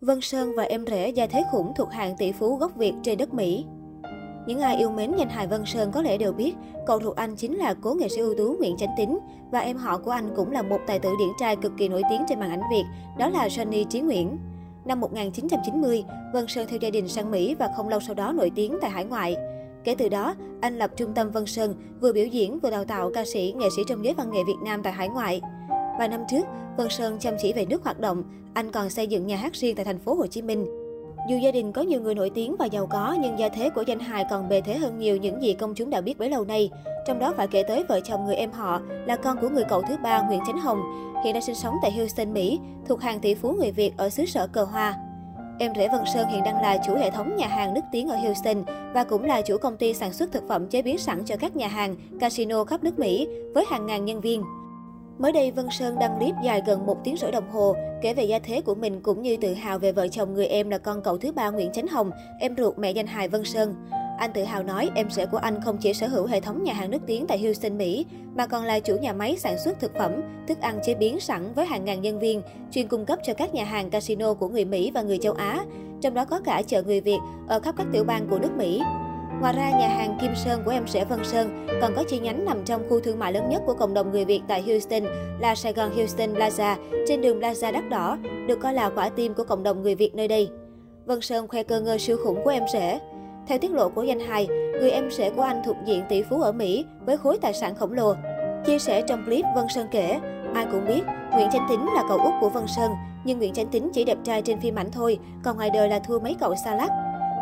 Vân Sơn và em rể gia thế khủng thuộc hạng tỷ phú gốc Việt trên đất Mỹ. Những ai yêu mến danh hài Vân Sơn có lẽ đều biết, cậu ruột anh chính là cố nghệ sĩ ưu tú Nguyễn Chánh Tín và em họ của anh cũng là một tài tử điển trai cực kỳ nổi tiếng trên màn ảnh Việt, đó là Johnny Trí Nguyễn. Năm 1990, Vân Sơn theo gia đình sang Mỹ và không lâu sau đó nổi tiếng tại hải ngoại. Kể từ đó, anh lập trung tâm Vân Sơn, vừa biểu diễn vừa đào tạo ca sĩ, nghệ sĩ trong giới văn nghệ Việt Nam tại hải ngoại. Vài năm trước, Vân Sơn chăm chỉ về nước hoạt động, anh còn xây dựng nhà hát riêng tại thành phố Hồ Chí Minh. Dù gia đình có nhiều người nổi tiếng và giàu có, nhưng gia thế của danh hài còn bề thế hơn nhiều những gì công chúng đã biết bấy lâu nay. Trong đó phải kể tới vợ chồng người em họ là con của người cậu thứ ba Nguyễn Chánh Hồng, hiện đang sinh sống tại Houston, Mỹ, thuộc hàng tỷ phú người Việt ở xứ sở cờ hoa. Em rể Vân Sơn hiện đang là chủ hệ thống nhà hàng nước tiếng ở Houston và cũng là chủ công ty sản xuất thực phẩm chế biến sẵn cho các nhà hàng, casino khắp nước Mỹ với hàng ngàn nhân viên. Mới đây, Vân Sơn đăng clip dài gần một tiếng rưỡi đồng hồ, kể về gia thế của mình cũng như tự hào về vợ chồng người em là con cậu thứ ba Nguyễn Chánh Hồng, em ruột mẹ danh hài Vân Sơn. Anh tự hào nói em rể của anh không chỉ sở hữu hệ thống nhà hàng nước tiếng tại Houston, Mỹ, mà còn là chủ nhà máy sản xuất thực phẩm, thức ăn chế biến sẵn với hàng ngàn nhân viên, chuyên cung cấp cho các nhà hàng casino của người Mỹ và người châu Á, trong đó có cả chợ người Việt ở khắp các tiểu bang của nước Mỹ. Ngoài ra, nhà hàng Kim Sơn của em sẽ Vân Sơn còn có chi nhánh nằm trong khu thương mại lớn nhất của cộng đồng người Việt tại Houston là Sài Gòn Houston Plaza, trên đường Plaza Đắt Đỏ, được coi là quả tim của cộng đồng người Việt nơi đây. Vân Sơn khoe cơ ngơi siêu khủng của em rể. Theo tiết lộ của danh hài, người em rể của anh thuộc diện tỷ phú ở Mỹ với khối tài sản khổng lồ. Chia sẻ trong clip Vân Sơn kể, ai cũng biết Nguyễn Chánh Tính là cậu út của Vân Sơn, nhưng Nguyễn Chánh Tính chỉ đẹp trai trên phim ảnh thôi, còn ngoài đời là thua mấy cậu xa lắc.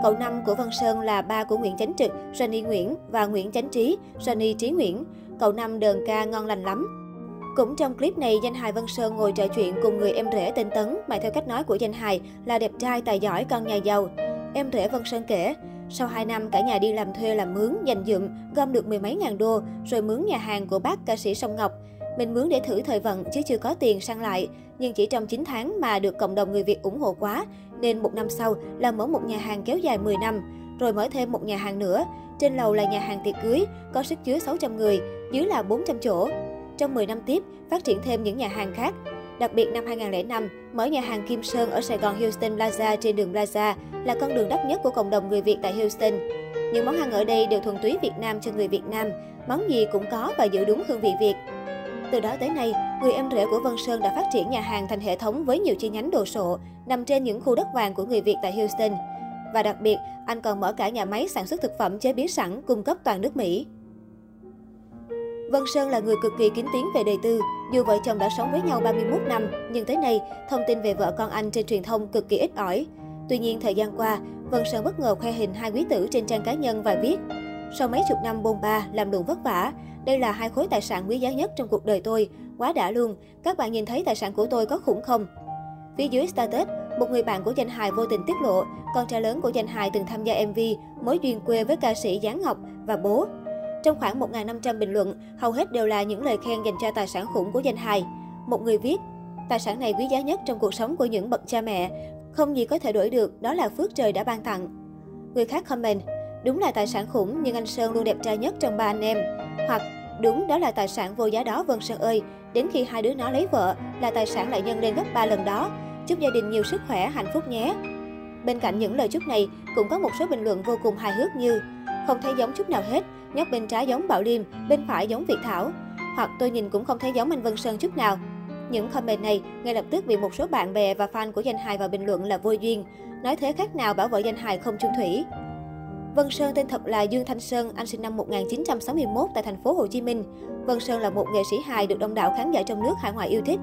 Cậu năm của Văn Sơn là ba của Nguyễn Chánh Trực, Johnny Nguyễn và Nguyễn Chánh Trí, Johnny Trí Nguyễn. Cậu năm đờn ca ngon lành lắm. Cũng trong clip này, danh hài Văn Sơn ngồi trò chuyện cùng người em rể tên Tấn, mà theo cách nói của danh hài là đẹp trai, tài giỏi, con nhà giàu. Em rể Văn Sơn kể, sau 2 năm cả nhà đi làm thuê làm mướn, dành dụm, gom được mười mấy ngàn đô, rồi mướn nhà hàng của bác ca sĩ Sông Ngọc. Mình mướn để thử thời vận chứ chưa có tiền sang lại. Nhưng chỉ trong 9 tháng mà được cộng đồng người Việt ủng hộ quá, nên một năm sau là mở một nhà hàng kéo dài 10 năm, rồi mở thêm một nhà hàng nữa. Trên lầu là nhà hàng tiệc cưới, có sức chứa 600 người, dưới là 400 chỗ. Trong 10 năm tiếp, phát triển thêm những nhà hàng khác. Đặc biệt năm 2005, mở nhà hàng Kim Sơn ở Sài Gòn Houston Plaza trên đường Plaza là con đường đắt nhất của cộng đồng người Việt tại Houston. Những món ăn ở đây đều thuần túy Việt Nam cho người Việt Nam, món gì cũng có và giữ đúng hương vị Việt. Từ đó tới nay, người em rể của Vân Sơn đã phát triển nhà hàng thành hệ thống với nhiều chi nhánh đồ sộ, nằm trên những khu đất vàng của người Việt tại Houston. Và đặc biệt, anh còn mở cả nhà máy sản xuất thực phẩm chế biến sẵn cung cấp toàn nước Mỹ. Vân Sơn là người cực kỳ kín tiếng về đời tư. Dù vợ chồng đã sống với nhau 31 năm, nhưng tới nay, thông tin về vợ con anh trên truyền thông cực kỳ ít ỏi. Tuy nhiên, thời gian qua, Vân Sơn bất ngờ khoe hình hai quý tử trên trang cá nhân và viết Sau mấy chục năm bôn ba, làm lụng vất vả, đây là hai khối tài sản quý giá nhất trong cuộc đời tôi. Quá đã luôn. Các bạn nhìn thấy tài sản của tôi có khủng không? Phía dưới status, một người bạn của danh hài vô tình tiết lộ, con trai lớn của danh hài từng tham gia MV Mối duyên quê với ca sĩ Giáng Ngọc và bố. Trong khoảng 1.500 bình luận, hầu hết đều là những lời khen dành cho tài sản khủng của danh hài. Một người viết, tài sản này quý giá nhất trong cuộc sống của những bậc cha mẹ. Không gì có thể đổi được, đó là phước trời đã ban tặng. Người khác comment, đúng là tài sản khủng nhưng anh Sơn luôn đẹp trai nhất trong ba anh em. Hoặc Đúng, đó là tài sản vô giá đó Vân Sơn ơi. Đến khi hai đứa nó lấy vợ, là tài sản lại nhân lên gấp 3 lần đó. Chúc gia đình nhiều sức khỏe, hạnh phúc nhé. Bên cạnh những lời chúc này, cũng có một số bình luận vô cùng hài hước như Không thấy giống chút nào hết, nhóc bên trái giống Bảo Liêm, bên phải giống Việt Thảo. Hoặc tôi nhìn cũng không thấy giống anh Vân Sơn chút nào. Những comment này ngay lập tức bị một số bạn bè và fan của danh hài vào bình luận là vô duyên. Nói thế khác nào bảo vợ danh hài không chung thủy. Vân Sơn tên thật là Dương Thanh Sơn, anh sinh năm 1961 tại thành phố Hồ Chí Minh. Vân Sơn là một nghệ sĩ hài được đông đảo khán giả trong nước hải ngoại yêu thích.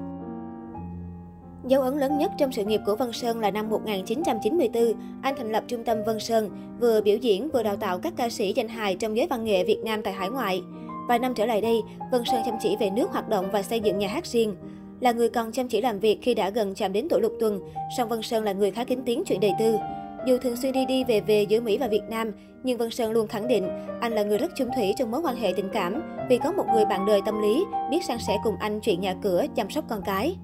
Dấu ấn lớn nhất trong sự nghiệp của Vân Sơn là năm 1994, anh thành lập trung tâm Vân Sơn, vừa biểu diễn vừa đào tạo các ca sĩ danh hài trong giới văn nghệ Việt Nam tại hải ngoại. Vài năm trở lại đây, Vân Sơn chăm chỉ về nước hoạt động và xây dựng nhà hát riêng. Là người còn chăm chỉ làm việc khi đã gần chạm đến tuổi lục tuần, song Vân Sơn là người khá kín tiếng chuyện đời tư. Dù thường xuyên đi đi về về giữa Mỹ và Việt Nam, nhưng Vân Sơn luôn khẳng định anh là người rất chung thủy trong mối quan hệ tình cảm vì có một người bạn đời tâm lý biết san sẻ cùng anh chuyện nhà cửa, chăm sóc con cái.